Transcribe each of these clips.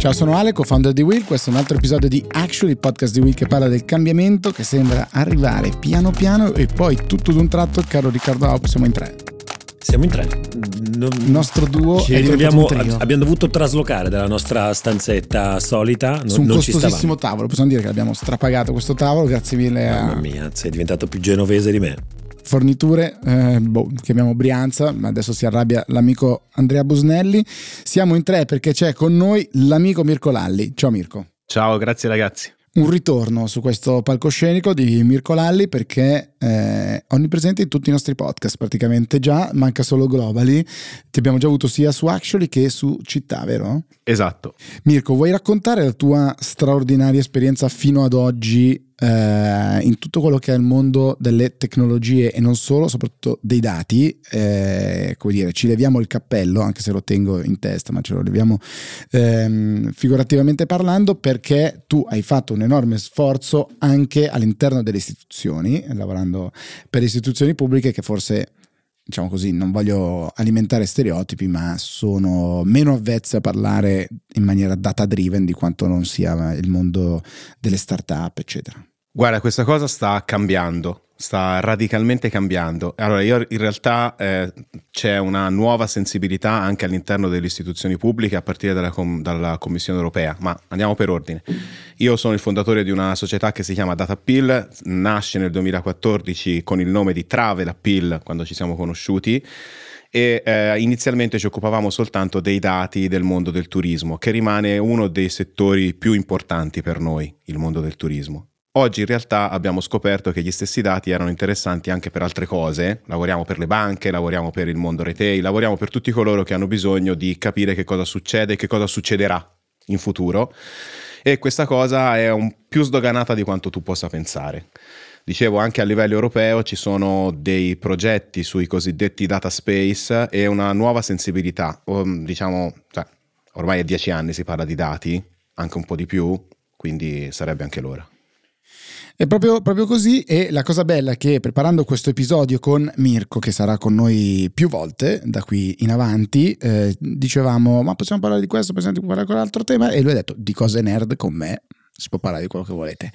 Ciao, sono Ale, co-founder di Will. Questo è un altro episodio di Actually, il podcast di Will che parla del cambiamento che sembra arrivare piano piano e poi tutto d'un tratto, caro Riccardo Haup, siamo in tre. Siamo in tre. Non, il nostro duo ci ritroviamo, abbiamo dovuto traslocare dalla nostra stanzetta solita. Non, Su un non costosissimo tavolo. Possiamo dire che abbiamo strapagato questo tavolo. Grazie mille a. Mamma mia, sei diventato più genovese di me forniture, eh, boh, chiamiamo Brianza, ma adesso si arrabbia l'amico Andrea Busnelli. Siamo in tre perché c'è con noi l'amico Mirko Lalli. Ciao Mirko. Ciao, grazie ragazzi un ritorno su questo palcoscenico di Mirko Lalli perché è onnipresente in tutti i nostri podcast praticamente già, manca solo Globally, ti abbiamo già avuto sia su Actually che su Città, vero? Esatto. Mirko, vuoi raccontare la tua straordinaria esperienza fino ad oggi eh, in tutto quello che è il mondo delle tecnologie e non solo, soprattutto dei dati, eh, come dire, ci leviamo il cappello, anche se lo tengo in testa, ma ce lo leviamo ehm, figurativamente parlando, perché tu hai fatto un enorme sforzo anche all'interno delle istituzioni, lavorando per istituzioni pubbliche che forse diciamo così, non voglio alimentare stereotipi, ma sono meno avvezze a parlare in maniera data driven di quanto non sia il mondo delle start-up, eccetera. Guarda, questa cosa sta cambiando, sta radicalmente cambiando. Allora, io in realtà eh, c'è una nuova sensibilità anche all'interno delle istituzioni pubbliche a partire dalla, com- dalla, Commissione europea, ma andiamo per ordine. Io sono il fondatore di una società che si chiama DataPill, nasce nel 2014 con il nome di Travel Appeal quando ci siamo conosciuti e eh, inizialmente ci occupavamo soltanto dei dati del mondo del turismo, che rimane uno dei settori più importanti per noi, il mondo del turismo. Oggi in realtà abbiamo scoperto che gli stessi dati erano interessanti anche per altre cose, lavoriamo per le banche, lavoriamo per il mondo retail, lavoriamo per tutti coloro che hanno bisogno di capire che cosa succede e che cosa succederà in futuro e questa cosa è più sdoganata di quanto tu possa pensare. Dicevo, anche a livello europeo ci sono dei progetti sui cosiddetti data space e una nuova sensibilità, diciamo, cioè, ormai è dieci anni si parla di dati, anche un po' di più, quindi sarebbe anche l'ora. È proprio, proprio, così e la cosa bella è che preparando questo episodio con Mirko, che sarà con noi più volte da qui in avanti, eh, dicevamo ma possiamo parlare di questo, possiamo parlare di quell'altro tema e lui ha detto di cose nerd con me. Si può parlare di quello che volete.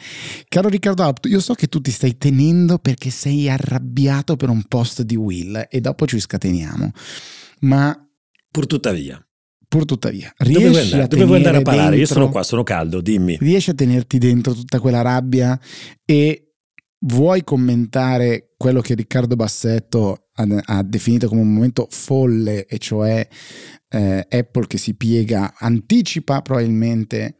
Caro Riccardo io so che tu ti stai tenendo perché sei arrabbiato per un post di Will e dopo ci scateniamo. Ma Pur tuttavia. Pur tuttavia, dove andare, dove vuoi andare a parare? Dentro, Io sono qua, sono caldo, dimmi. Riesci a tenerti dentro tutta quella rabbia e vuoi commentare quello che Riccardo Bassetto ha, ha definito come un momento folle, e cioè eh, Apple che si piega, anticipa probabilmente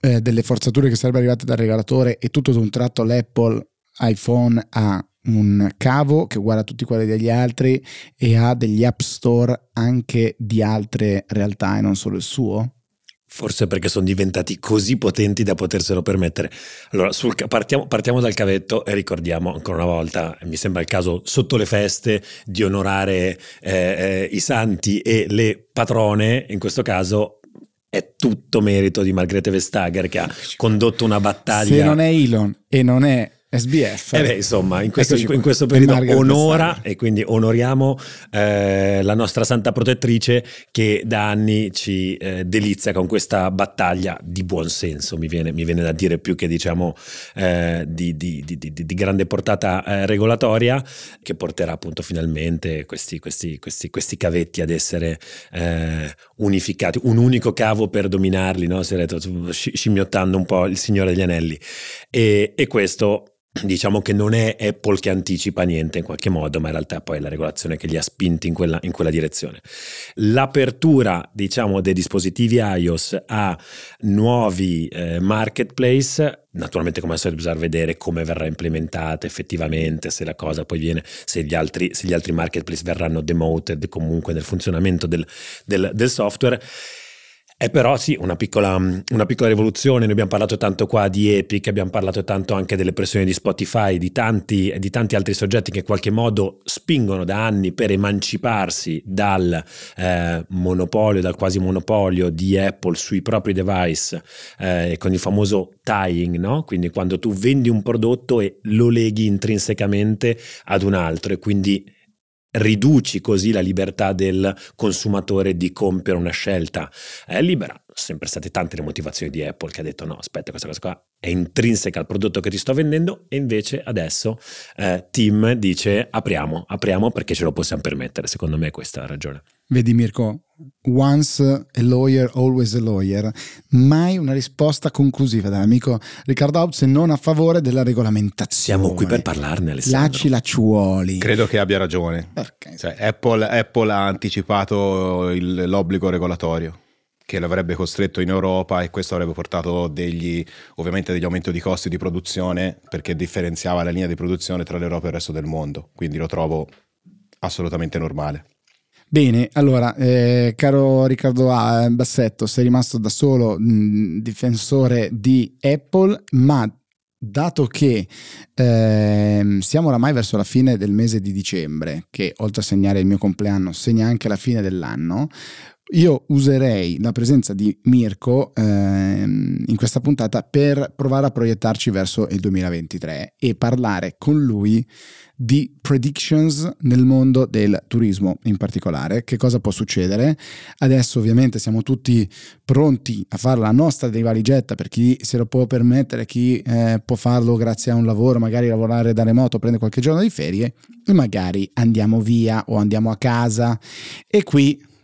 eh, delle forzature che sarebbero arrivate dal regolatore e tutto ad un tratto l'Apple iPhone ha un cavo che guarda tutti quelli degli altri e ha degli app store anche di altre realtà e non solo il suo? Forse perché sono diventati così potenti da poterselo permettere. Allora, sul, partiamo, partiamo, dal cavetto e ricordiamo ancora una volta, mi sembra il caso sotto le feste di onorare eh, eh, i santi e le patrone, in questo caso è tutto merito di Margrethe Vestager che ha condotto una battaglia. Se non è Elon e non è SBF. Eh beh, insomma, in questo, in questo periodo onora e quindi onoriamo eh, la nostra santa protettrice che da anni ci eh, delizia con questa battaglia di buon senso, mi viene, mi viene da dire più che diciamo eh, di, di, di, di, grande portata eh, regolatoria, che porterà appunto finalmente questi, questi, questi, questi cavetti ad essere eh, unificati, un unico cavo per dominarli, no? Si è detto, scimmiottando un po' il Signore degli Anelli. E, e questo diciamo che non è Apple che anticipa niente in qualche modo, ma in realtà poi è la regolazione che li ha spinti in quella, in quella direzione. L'apertura, diciamo, dei dispositivi iOS a nuovi eh, marketplace, naturalmente come solito bisogna vedere come verrà implementata effettivamente, se la cosa poi viene, se gli altri, se gli altri marketplace verranno demoted comunque nel funzionamento del, del, del software. È però sì una piccola, una piccola, rivoluzione, noi abbiamo parlato tanto qua di Epic, abbiamo parlato tanto anche delle pressioni di Spotify, di tanti, di tanti altri soggetti che in qualche modo spingono da anni per emanciparsi dal eh, monopolio, dal quasi monopolio di Apple sui propri device eh, con il famoso tying, no? quindi quando tu vendi un prodotto e lo leghi intrinsecamente ad un altro e quindi riduci così la libertà del consumatore di compiere una scelta eh, libera. Sempre state tante le motivazioni di Apple che ha detto no, aspetta, questa cosa qua è intrinseca al prodotto che ti sto vendendo e invece adesso eh, Tim dice apriamo, apriamo perché ce lo possiamo permettere, secondo me è questa la ragione. Vedi Mirko, once a lawyer, always a lawyer, mai una risposta conclusiva dall'amico Riccardo Haut se non a favore della regolamentazione. Siamo qui per parlarne Alessandro. Laci lacciuoli. Credo che abbia ragione. Cioè, Apple, Apple, ha anticipato il, l'obbligo regolatorio che l'avrebbe costretto in Europa e questo avrebbe portato degli, ovviamente degli aumenti di costi di produzione perché differenziava la linea di produzione tra l'Europa e il resto del mondo. Quindi lo trovo assolutamente normale. Bene, allora, eh, caro Riccardo A, Bassetto, sei rimasto da solo mh, difensore di Apple, ma dato che eh, siamo oramai verso la fine del mese di dicembre, che oltre a segnare il mio compleanno segna anche la fine dell'anno, io userei la presenza di Mirko ehm, in questa puntata per provare a proiettarci verso il 2023 e parlare con lui di predictions nel mondo del turismo in particolare, che cosa può succedere. Adesso ovviamente siamo tutti pronti a fare la nostra di valigetta per chi se lo può permettere, chi eh, può farlo grazie a un lavoro, magari lavorare da remoto, prende qualche giorno di ferie e magari andiamo via o andiamo a casa e qui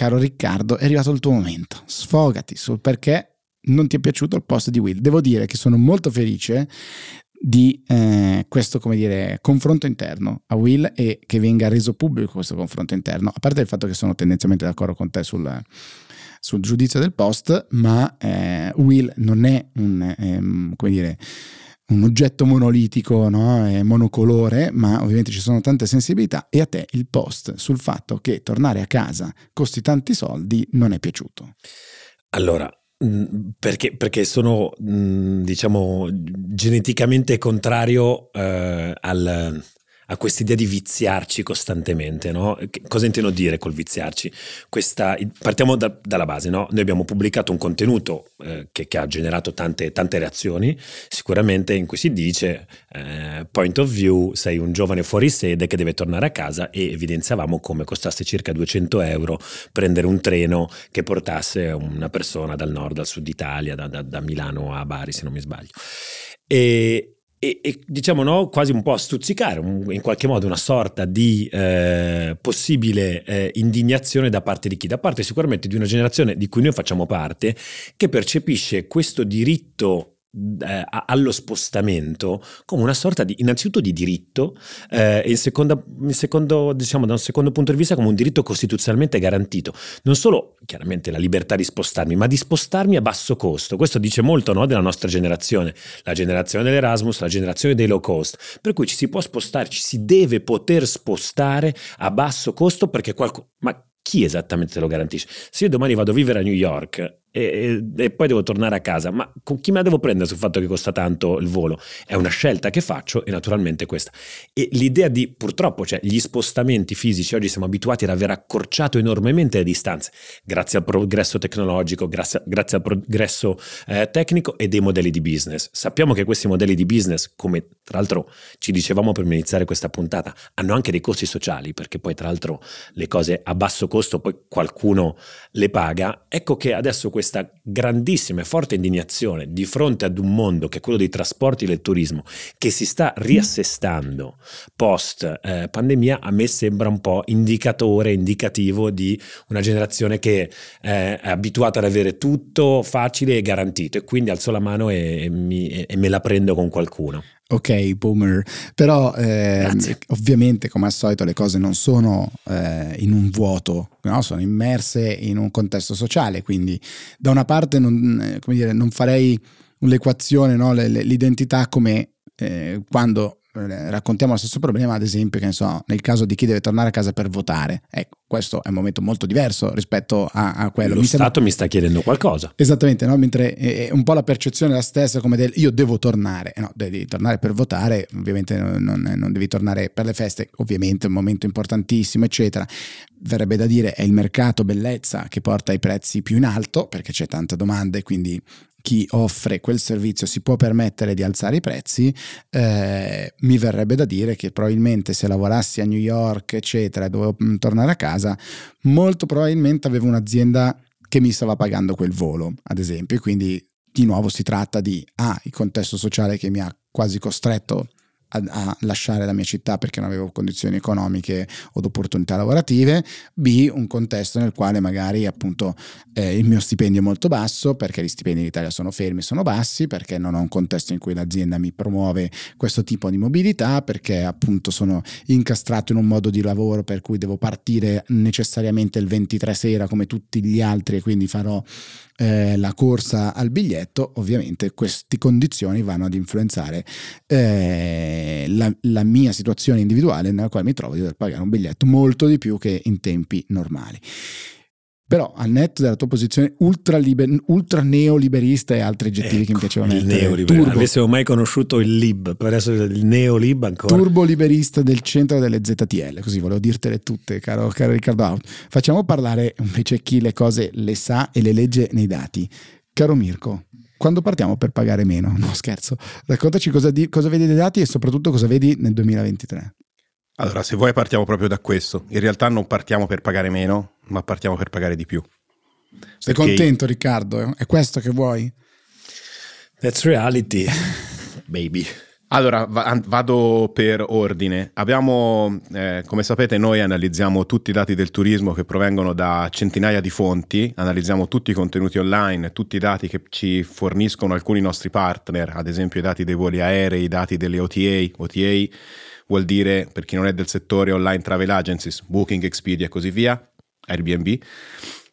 caro Riccardo, è arrivato il tuo momento. Sfogati sul perché non ti è piaciuto il post di Will. Devo dire che sono molto felice di eh, questo, come dire, confronto interno a Will e che venga reso pubblico questo confronto interno, a parte il fatto che sono tendenzialmente d'accordo con te sul, sul giudizio del post, ma eh, Will non è un, ehm, come dire, un oggetto monolitico, no? è monocolore, ma ovviamente ci sono tante sensibilità e a te il post sul fatto che tornare a casa costi tanti soldi non è piaciuto. Allora, mm, perché, perché sono, mm, diciamo, geneticamente contrario eh, al, a questa idea di viziarci costantemente. No? Cosa intendo dire col viziarci? Questa, partiamo da, dalla base, no? noi abbiamo pubblicato un contenuto eh, che, che, ha generato tante, tante, reazioni, sicuramente in cui si dice eh, point of view, sei un giovane fuori sede che deve tornare a casa e evidenziavamo come costasse circa 200 euro prendere un treno che portasse una persona dal nord al sud Italia, da, da, da Milano a Bari se non mi sbaglio. E, e, e, diciamo no, quasi un po' a stuzzicare un, in qualche modo una sorta di eh, possibile eh, indignazione da parte di chi? Da parte sicuramente di una generazione di cui noi facciamo parte che percepisce questo diritto eh, allo spostamento come una sorta di innanzitutto di diritto eh, e in, seconda, in secondo, diciamo, da un secondo punto di vista come un diritto costituzionalmente garantito. Non solo chiaramente la libertà di spostarmi ma di spostarmi a basso costo. Questo dice molto no, della nostra generazione. La generazione dell'Erasmus la generazione dei low cost. Per cui ci si può spostare ci si deve poter spostare a basso costo perché qualcuno ma chi esattamente te lo garantisce? Se io domani vado a vivere a New York e, e, poi devo tornare a casa. Ma con chi me la devo prendere sul fatto che costa tanto il volo? È una scelta che faccio e naturalmente questa. E l'idea di purtroppo, cioè gli spostamenti fisici, oggi siamo abituati ad aver accorciato enormemente le distanze, grazie al progresso tecnologico, grazie, grazie al progresso eh, tecnico e dei modelli di business. Sappiamo che questi modelli di business, come tra l'altro ci dicevamo prima di iniziare questa puntata, hanno anche dei costi sociali, perché poi tra l'altro le cose a basso costo poi qualcuno le paga. Ecco che adesso questa grandissima e forte indignazione di fronte ad un mondo che è quello dei trasporti e del turismo che si sta riassestando post eh, pandemia a me sembra un po' indicatore, indicativo di una generazione che eh, è abituata ad avere tutto facile e garantito e quindi alzo la mano e, e, mi, e me la prendo con qualcuno. Ok, boomer, però eh, ovviamente come al solito le cose non sono eh, in un vuoto, no? sono immerse in un contesto sociale, quindi da una parte non, eh, dire, non farei l'equazione, no? l'identità come eh, quando raccontiamo lo stesso problema, ad esempio, che ne so, nel caso di chi deve tornare a casa per votare. Ecco, questo è un momento molto diverso rispetto a, a quello. Lo mi Stato sembra... mi sta chiedendo qualcosa. Esattamente, no? mentre è un po' la percezione è la stessa come del io devo tornare. Eh, no, devi tornare per votare, ovviamente non, non, non devi tornare per le feste, ovviamente è un momento importantissimo, eccetera. Verrebbe da dire è il mercato bellezza che porta i prezzi più in alto perché c'è tanta domanda e quindi chi offre quel servizio si può permettere di alzare i prezzi, eh, mi verrebbe da dire che probabilmente se lavorassi a New York, eccetera, e dovevo mm, tornare a casa, molto probabilmente avevo un'azienda che mi stava pagando quel volo, ad esempio. Quindi di nuovo si tratta di A, il contesto sociale che mi ha quasi costretto a, a, lasciare la mia città perché non avevo condizioni economiche o opportunità lavorative, B un contesto nel quale magari appunto eh, il mio stipendio è molto basso perché gli stipendi in Italia sono fermi, sono bassi, perché non ho un contesto in cui l'azienda mi promuove questo tipo di mobilità, perché appunto sono incastrato in un modo di lavoro per cui devo partire necessariamente il 23 sera come tutti gli altri e quindi farò eh, la corsa al biglietto, ovviamente queste condizioni vanno ad influenzare eh, la, la, mia situazione individuale nella quale mi trovo di dover pagare un biglietto molto di più che in tempi normali. Però al netto della tua posizione ultra, liber, ultra neoliberista e altri aggettivi ecco, che mi ecco, piacevano il neoliberista. Avessimo mai conosciuto il lib, per essere il neolib ancora. Turbo liberista del centro delle ZTL, così volevo dirtele tutte, caro, caro Riccardo. Facciamo parlare invece chi le cose le sa e le legge nei dati. Caro Mirko, quando partiamo per pagare meno? No, scherzo. Raccontaci cosa, di, cosa vedi dei dati e soprattutto cosa vedi nel 2023. Allora, se vuoi partiamo proprio da questo. In realtà non partiamo per pagare meno, ma partiamo per pagare di più. Sei Perché... contento Riccardo? È questo che vuoi? That's reality, baby. Allora, vado per ordine. Abbiamo, eh, come sapete, noi analizziamo tutti i dati del turismo che provengono da centinaia di fonti, analizziamo tutti i contenuti online, tutti i dati che ci forniscono alcuni nostri partner, ad esempio i dati dei voli aerei, i dati delle OTA, OTA vuol dire, per chi non è del settore, online travel agencies, Booking, Expedia e così via, Airbnb.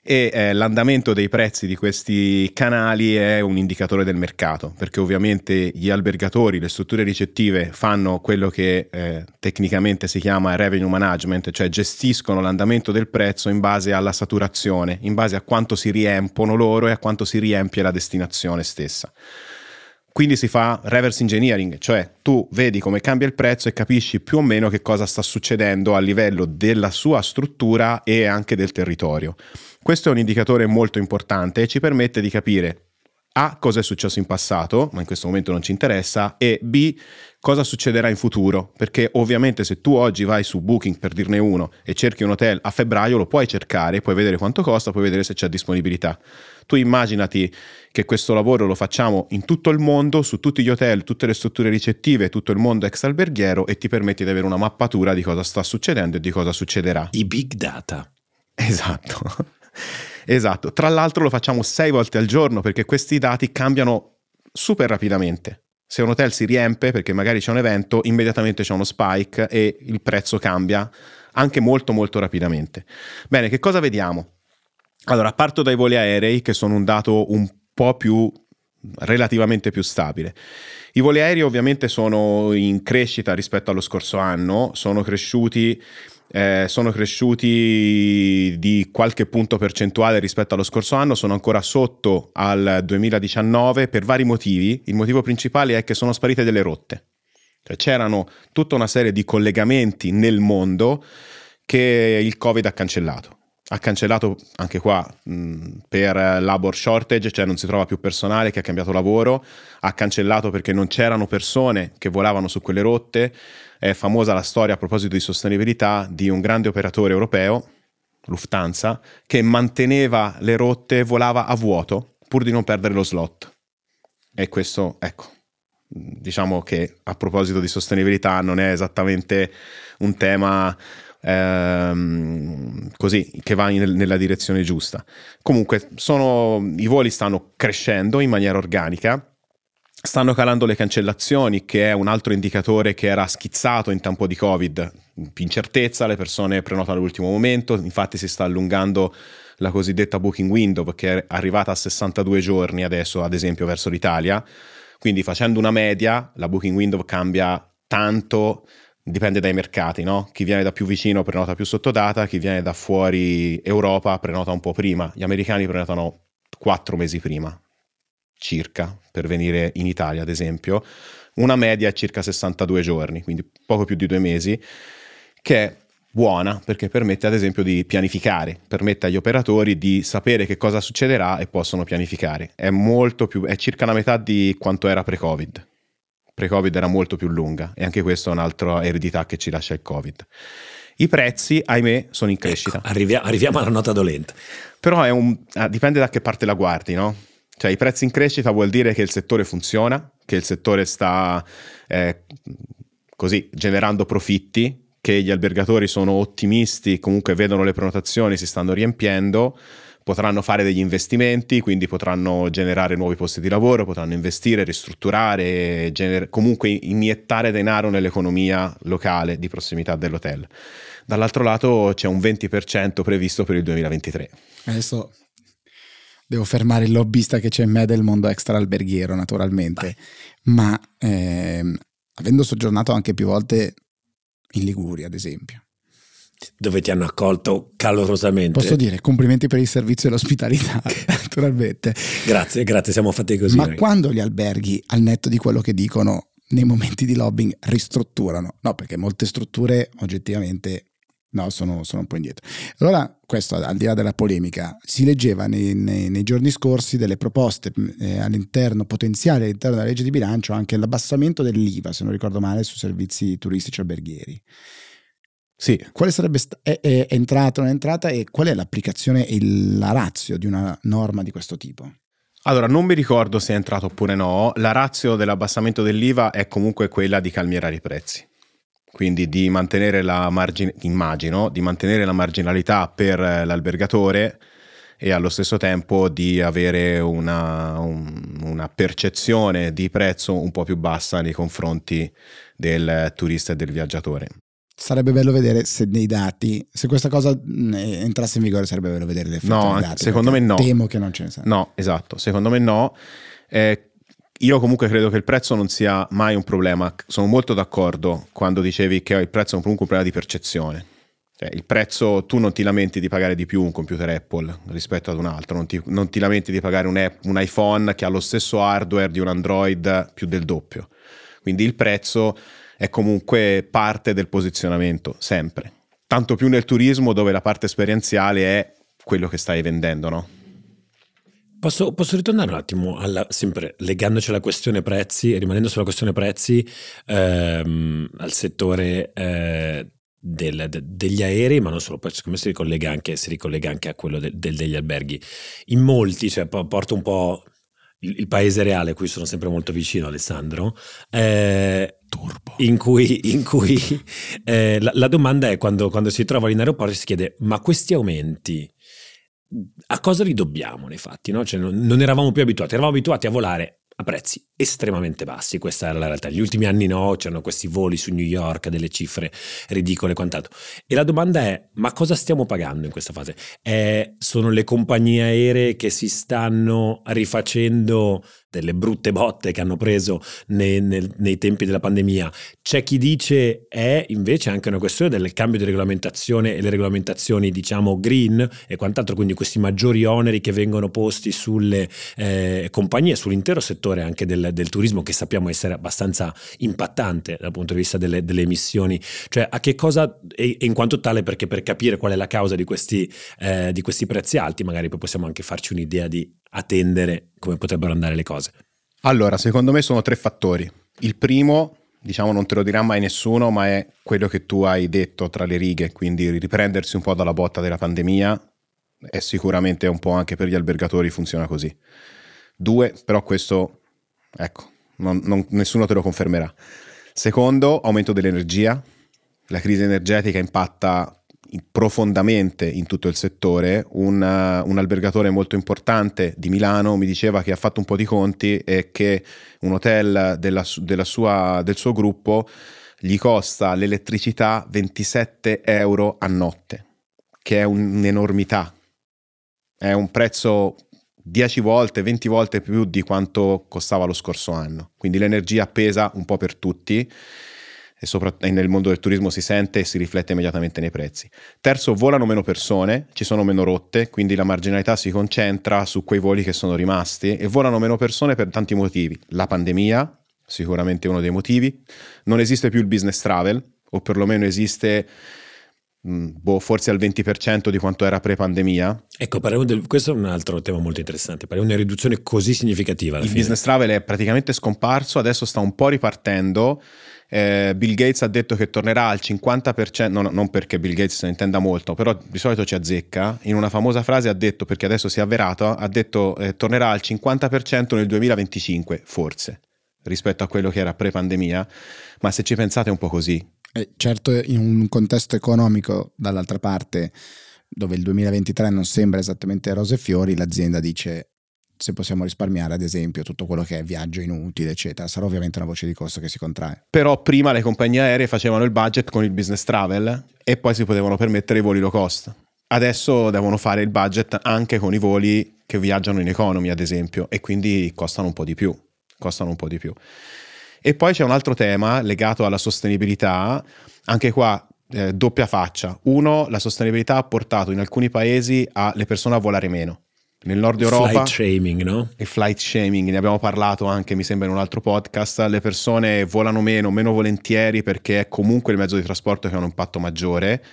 E eh, l'andamento dei prezzi di questi canali è un indicatore del mercato, perché ovviamente gli albergatori, le strutture ricettive fanno quello che eh, tecnicamente si chiama revenue management, cioè gestiscono l'andamento del prezzo in base alla saturazione, in base a quanto si riempono loro e a quanto si riempie la destinazione stessa. Quindi si fa reverse engineering, cioè tu vedi come cambia il prezzo e capisci più o meno che cosa sta succedendo a livello della sua struttura e anche del territorio. Questo è un indicatore molto importante e ci permette di capire A cosa è successo in passato, ma in questo momento non ci interessa, e B cosa succederà in futuro, perché ovviamente se tu oggi vai su Booking per dirne uno e cerchi un hotel a febbraio lo puoi cercare, puoi vedere quanto costa, puoi vedere se c'è disponibilità. Tu immaginati che questo lavoro lo facciamo in tutto il mondo, su tutti gli hotel, tutte le strutture ricettive, tutto il mondo ex alberghiero e ti permetti di avere una mappatura di cosa sta succedendo e di cosa succederà. I big data. Esatto. Esatto. Tra l'altro lo facciamo sei volte al giorno perché questi dati cambiano super rapidamente. Se un hotel si riempie perché magari c'è un evento, immediatamente c'è uno spike e il prezzo cambia anche molto molto rapidamente. Bene, che cosa vediamo? Allora, parto dai voli aerei, che sono un dato un po' più relativamente più stabile. I voli aerei ovviamente sono in crescita rispetto allo scorso anno, sono cresciuti, eh, sono cresciuti di qualche punto percentuale rispetto allo scorso anno, sono ancora sotto al 2019 per vari motivi. Il motivo principale è che sono sparite delle rotte. Cioè, c'erano tutta una serie di collegamenti nel mondo che il Covid ha cancellato ha cancellato anche qua mh, per labor shortage, cioè non si trova più personale che ha cambiato lavoro, ha cancellato perché non c'erano persone che volavano su quelle rotte. È famosa la storia a proposito di sostenibilità di un grande operatore europeo, Lufthansa, che manteneva le rotte, volava a vuoto pur di non perdere lo slot. E questo, ecco, diciamo che a proposito di sostenibilità non è esattamente un tema ehm, così che va in, nella direzione giusta. Comunque sono, i voli stanno crescendo in maniera organica. Stanno calando le cancellazioni, che è un altro indicatore che era schizzato in tempo di Covid. Incertezza, le persone prenotano all'ultimo momento, infatti si sta allungando la cosiddetta booking window, che è arrivata a 62 giorni adesso, ad esempio, verso l'Italia. Quindi facendo una media, la booking window cambia tanto dipende dai mercati, no? Chi viene da più vicino prenota più sottodata, chi viene da fuori Europa prenota un po' prima. Gli americani prenotano quattro mesi prima, circa, per venire in Italia, ad esempio. Una media è circa 62 giorni, quindi poco più di due mesi, che è buona perché permette ad esempio di pianificare, permette agli operatori di sapere che cosa succederà e possono pianificare. È molto più, è circa la metà di quanto era pre-Covid pre-Covid era molto più lunga e anche questa è un'altra eredità che ci lascia il Covid. I prezzi, ahimè, sono in crescita. Ecco, arriviamo, arriviamo alla nota dolente. Però un, ah, dipende da che parte la guardi, no? Cioè i prezzi in crescita vuol dire che il settore funziona, che il settore sta eh, così generando profitti, che gli albergatori sono ottimisti, comunque vedono le prenotazioni, si stanno riempiendo, potranno fare degli investimenti, quindi potranno generare nuovi posti di lavoro, potranno investire, ristrutturare, gener- comunque iniettare denaro nell'economia locale di prossimità dell'hotel. Dall'altro lato c'è un 20% previsto per il 2023. Adesso devo fermare il lobbista che c'è in me del mondo extra alberghiero, naturalmente, Beh. ma ehm, avendo soggiornato anche più volte in Liguria, ad esempio. Dove ti hanno accolto calorosamente. Posso dire complimenti per il servizio e l'ospitalità, naturalmente. Grazie, grazie, siamo fatti così. Ma noi. quando gli alberghi, al netto di quello che dicono nei momenti di lobbying, ristrutturano? No, perché molte strutture oggettivamente No, sono, sono, un po' indietro. Allora, questo al di là della polemica, si leggeva nei, nei, nei giorni scorsi delle proposte eh, all'interno, potenziali all'interno della legge di bilancio, anche l'abbassamento dell'IVA, se non ricordo male, su servizi turistici alberghieri. Sì. Quale sarebbe st- è, è entrata o non è entrata e qual è l'applicazione e la razio di una norma di questo tipo? Allora, non mi ricordo se è entrato oppure no. La razio dell'abbassamento dell'IVA è comunque quella di calmierare i prezzi quindi di mantenere la margine, immagino, di mantenere la marginalità per l'albergatore e allo stesso tempo di avere una, un, una, percezione di prezzo un po' più bassa nei confronti del turista e del viaggiatore. Sarebbe bello vedere se nei dati, se questa cosa entrasse in vigore, sarebbe bello vedere l'effetto no, nei dati. Secondo me no. Temo che non ce ne sia. No, esatto, secondo me no. Eh, io comunque credo che il prezzo non sia mai un problema. Sono molto d'accordo quando dicevi che il prezzo è comunque un problema di percezione. Cioè, il prezzo, tu non ti lamenti di pagare di più un computer Apple rispetto ad un altro, non ti, non ti lamenti di pagare un, app, un iPhone che ha lo stesso hardware di un Android più del doppio. Quindi il prezzo è comunque parte del posizionamento, sempre. Tanto più nel turismo dove la parte esperienziale è quello che stai vendendo, no? Posso, posso, ritornare un attimo, alla, sempre legandoci alla questione prezzi e rimanendo sulla questione prezzi, ehm, al settore eh, del, de, degli aerei, ma non solo, poi secondo me si ricollega anche, si ricollega anche a quello de, del, degli alberghi. In molti, cioè porto un po' il, il, paese reale a cui sono sempre molto vicino, Alessandro, eh. In cui, in cui eh, la, la, domanda è quando, quando si trova in aeroporto si chiede ma questi aumenti a cosa li dobbiamo nei fatti? No? Cioè, non, non, eravamo più abituati, eravamo abituati a volare a prezzi estremamente bassi, questa era la realtà. Negli ultimi anni no, c'erano questi voli su New York, delle cifre ridicole e quant'altro. E la domanda è, ma cosa stiamo pagando in questa fase? Eh, sono le compagnie aeree che si stanno rifacendo delle brutte botte che hanno preso nei, nei, nei, tempi della pandemia. C'è chi dice è invece anche una questione del cambio di regolamentazione e le regolamentazioni diciamo green e quant'altro, quindi questi maggiori oneri che vengono posti sulle eh, compagnie, sull'intero settore anche del, del, turismo che sappiamo essere abbastanza impattante dal punto di vista delle, delle emissioni. Cioè a che cosa, e, e, in quanto tale perché per capire qual è la causa di questi, eh, di questi prezzi alti magari poi possiamo anche farci un'idea di attendere come potrebbero andare le cose? Allora, secondo me sono tre fattori. Il primo, diciamo, non te lo dirà mai nessuno, ma è quello che tu hai detto tra le righe, quindi riprendersi un po' dalla botta della pandemia è sicuramente un po' anche per gli albergatori funziona così. Due, però questo, ecco, non, non, nessuno te lo confermerà. Secondo, aumento dell'energia. La crisi energetica impatta profondamente in tutto il settore. Un, uh, un, albergatore molto importante di Milano mi diceva che ha fatto un po' di conti e che un hotel della, della sua, del suo gruppo gli costa l'elettricità 27 euro a notte, che è un'enormità. È un prezzo 10 volte, 20 volte più di quanto costava lo scorso anno. Quindi l'energia pesa un po' per tutti e, e nel mondo del turismo si sente e si riflette immediatamente nei prezzi. Terzo, volano meno persone, ci sono meno rotte, quindi la marginalità si concentra su quei voli che sono rimasti e volano meno persone per tanti motivi. La pandemia, sicuramente uno dei motivi, non esiste più il business travel, o perlomeno esiste boh, forse al 20% di quanto era pre-pandemia. Ecco, del, questo è un altro tema molto interessante, parliamo di una riduzione così significativa. Il fine. business travel è praticamente scomparso, adesso sta un po' ripartendo. Eh, Bill Gates ha detto che tornerà al 50%, no, non perché Bill Gates se ne intenda molto, però di solito ci azzecca. In una famosa frase ha detto, perché adesso si è avverato, ha detto eh, tornerà al 50% nel 2025, forse, rispetto a quello che era pre-pandemia. Ma se ci pensate è un po' così. Eh, certo, in un contesto economico, dall'altra parte, dove il 2023 non sembra esattamente rose e fiori, l'azienda dice se possiamo risparmiare, ad esempio, tutto quello che è viaggio inutile, eccetera. Sarà ovviamente una voce di costo che si contrae. Però prima le compagnie aeree facevano il budget con il business travel e poi si potevano permettere i voli low cost. Adesso devono fare il budget anche con i voli che viaggiano in economy, ad esempio, e quindi costano un po' di più. Costano un po' di più. E poi c'è un altro tema legato alla sostenibilità, anche qua eh, doppia faccia. Uno, la sostenibilità ha portato in alcuni paesi alle persone a volare meno nel nord Europa. Flight shaming, no? Il flight shaming, ne abbiamo parlato anche, mi sembra, in un altro podcast. Le persone volano meno, meno volentieri perché è comunque il mezzo di trasporto che ha un impatto maggiore.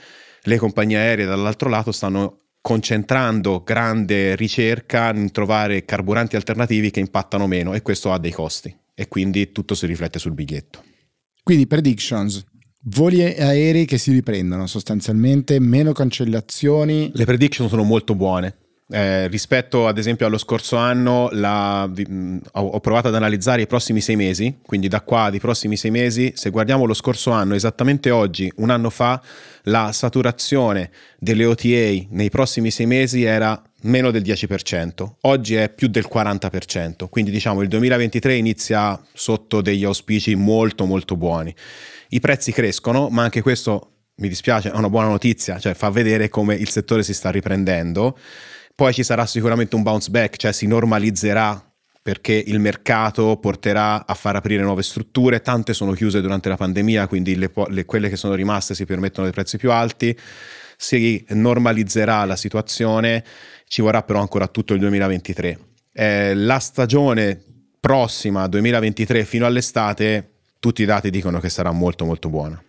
Le compagnie aeree, dall'altro lato, stanno concentrando grande ricerca in trovare carburanti alternativi che impattano meno e questo ha dei costi e quindi tutto si riflette sul biglietto. Quindi predictions, voli aerei che si riprendono sostanzialmente, meno cancellazioni. Le prediction sono molto buone. Eh, rispetto ad esempio allo scorso anno la, mh, ho provato ad analizzare i prossimi sei mesi, quindi da qua ai prossimi sei mesi, se guardiamo lo scorso anno, esattamente oggi, un anno fa, la saturazione delle OTA nei prossimi sei mesi era meno del 10%, oggi è più del 40%, quindi diciamo il 2023 inizia sotto degli auspici molto molto buoni. I prezzi crescono, ma anche questo mi dispiace, è una buona notizia, cioè fa vedere come il settore si sta riprendendo. Poi ci sarà sicuramente un bounce back, cioè si normalizzerà perché il mercato porterà a far aprire nuove strutture, tante sono chiuse durante la pandemia, quindi le, le, quelle che sono rimaste si permettono dei prezzi più alti, si normalizzerà la situazione, ci vorrà però ancora tutto il 2023. Eh, la stagione prossima, 2023 fino all'estate, tutti i dati dicono che sarà molto molto buona.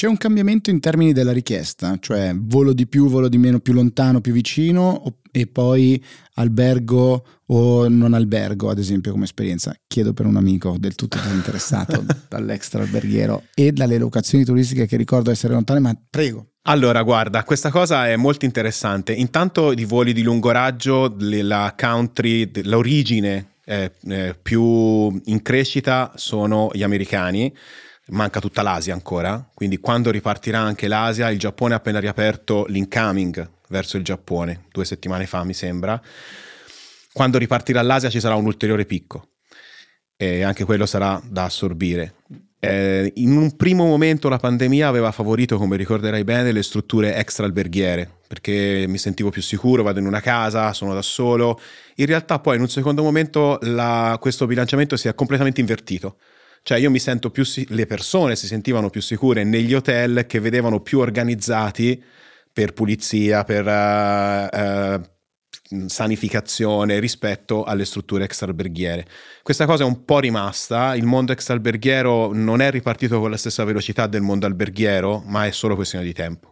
C'è un cambiamento in termini della richiesta, cioè volo di più, volo di meno, più lontano, più vicino e poi albergo o non albergo, ad esempio, come esperienza. Chiedo per un amico del tutto interessato dall'extra alberghiero e dalle locazioni turistiche che ricordo essere lontane, ma prego. Allora, guarda, questa cosa è molto interessante. Intanto i voli di lungo raggio, la country, l'origine eh, eh, più in crescita sono gli americani manca tutta l'Asia ancora, quindi quando ripartirà anche l'Asia, il Giappone ha appena riaperto l'incoming verso il Giappone, due settimane fa mi sembra, quando ripartirà l'Asia ci sarà un ulteriore picco e anche quello sarà da assorbire. Eh, in un primo momento la pandemia aveva favorito, come ricorderai bene, le strutture extra alberghiere, perché mi sentivo più sicuro, vado in una casa, sono da solo. In realtà poi in un secondo momento la, questo bilanciamento si è completamente invertito cioè io mi sento più, le persone si sentivano più sicure negli hotel che vedevano più organizzati per pulizia, per uh, uh, sanificazione rispetto alle strutture extralberghiere. Questa cosa è un po' rimasta, il mondo extralberghiero non è ripartito con la stessa velocità del mondo alberghiero, ma è solo questione di tempo.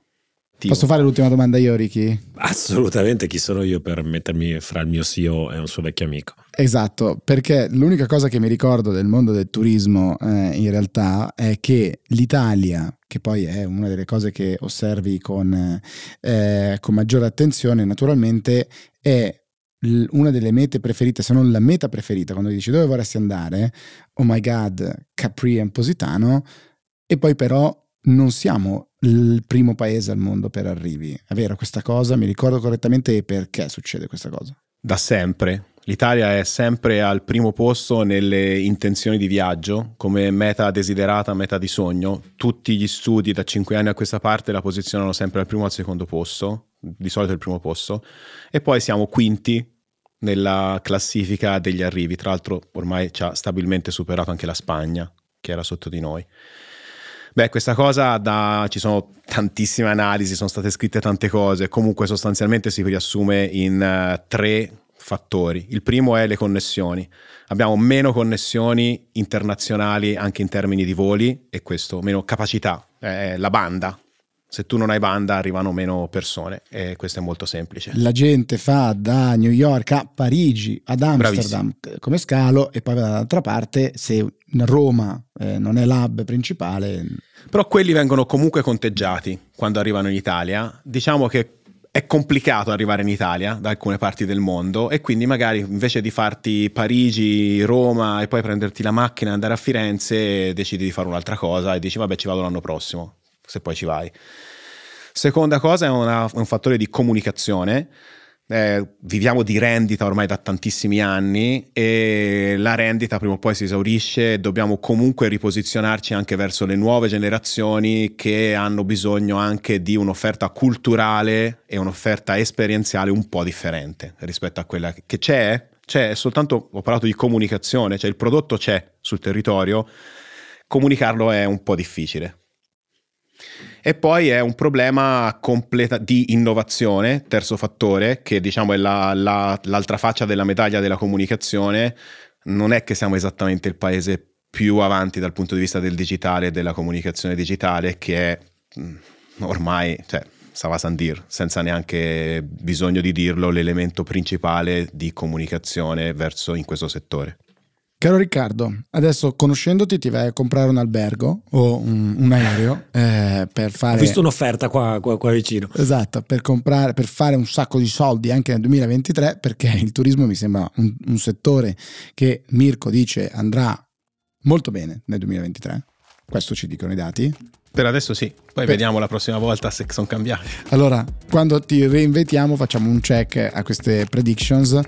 Posso fare l'ultima domanda io, Ricky? Assolutamente, chi sono io per mettermi fra il mio CEO e un suo vecchio amico? Esatto, perché l'unica cosa che mi ricordo del mondo del turismo eh, in realtà è che l'Italia, che poi è una delle cose che osservi con, eh, con maggiore attenzione, naturalmente è una delle mete preferite, se non la meta preferita, quando dici dove vorresti andare, oh my god, Capri e Positano, e poi però non siamo il primo paese al mondo per arrivi. È vero questa cosa? Mi ricordo correttamente perché succede questa cosa? Da sempre. L'Italia è sempre al primo posto nelle intenzioni di viaggio, come meta desiderata, meta di sogno. Tutti gli studi da cinque anni a questa parte la posizionano sempre al primo o al secondo posto, di solito il primo posto. E poi siamo quinti nella classifica degli arrivi. Tra l'altro ormai ci ha stabilmente superato anche la Spagna, che era sotto di noi. Beh, questa cosa da, ci sono tantissime analisi, sono state scritte tante cose, comunque sostanzialmente si riassume in uh, tre fattori. Il primo è le connessioni. Abbiamo meno connessioni internazionali anche in termini di voli e questo, meno capacità, eh, la banda. Se tu non hai banda arrivano meno persone e questo è molto semplice. La gente fa da New York a Parigi, ad Amsterdam Bravissimo. come scalo e poi dall'altra parte se Roma eh, non è l'hub principale. Però quelli vengono comunque conteggiati quando arrivano in Italia. Diciamo che è complicato arrivare in Italia da alcune parti del mondo e quindi magari invece di farti Parigi, Roma e poi prenderti la macchina e andare a Firenze decidi di fare un'altra cosa e dici vabbè ci vado l'anno prossimo se poi ci vai. Seconda cosa è una, un fattore di comunicazione. Eh, viviamo di rendita ormai da tantissimi anni e la rendita prima o poi si esaurisce dobbiamo comunque riposizionarci anche verso le nuove generazioni che hanno bisogno anche di un'offerta culturale e un'offerta esperienziale un po' differente rispetto a quella che c'è. C'è soltanto, ho parlato di comunicazione, cioè il prodotto c'è sul territorio, comunicarlo è un po' difficile. E poi è un problema completa di innovazione, terzo fattore, che diciamo è la, la, l'altra faccia della medaglia della comunicazione. Non è che siamo esattamente il paese più avanti dal punto di vista del digitale e della comunicazione digitale, che è mm, ormai, cioè, Sava Sandir, senza neanche bisogno di dirlo, l'elemento principale di comunicazione verso in questo settore. Caro Riccardo, adesso conoscendoti ti vai a comprare un albergo o un, un aereo eh, per fare... Ho visto un'offerta qua, qua, qua, vicino. Esatto, per, comprare, per fare un sacco di soldi anche nel 2023 perché il turismo mi sembra un, un settore che Mirko dice andrà molto bene nel 2023. Questo ci dicono i dati. Per adesso sì, poi per... vediamo la prossima volta se sono cambiati. Allora, quando ti reinventiamo facciamo un check a queste predictions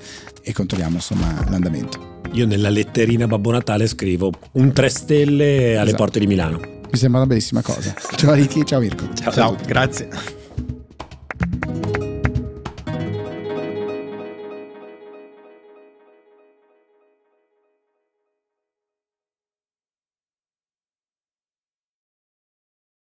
e controlliamo insomma l'andamento. Io nella letterina Babbo Natale scrivo un 3 stelle alle esatto. porte di Milano. Mi sembra una bellissima cosa. Ciao Ricky, ciao Mirko. Ciao, ciao, ciao. grazie.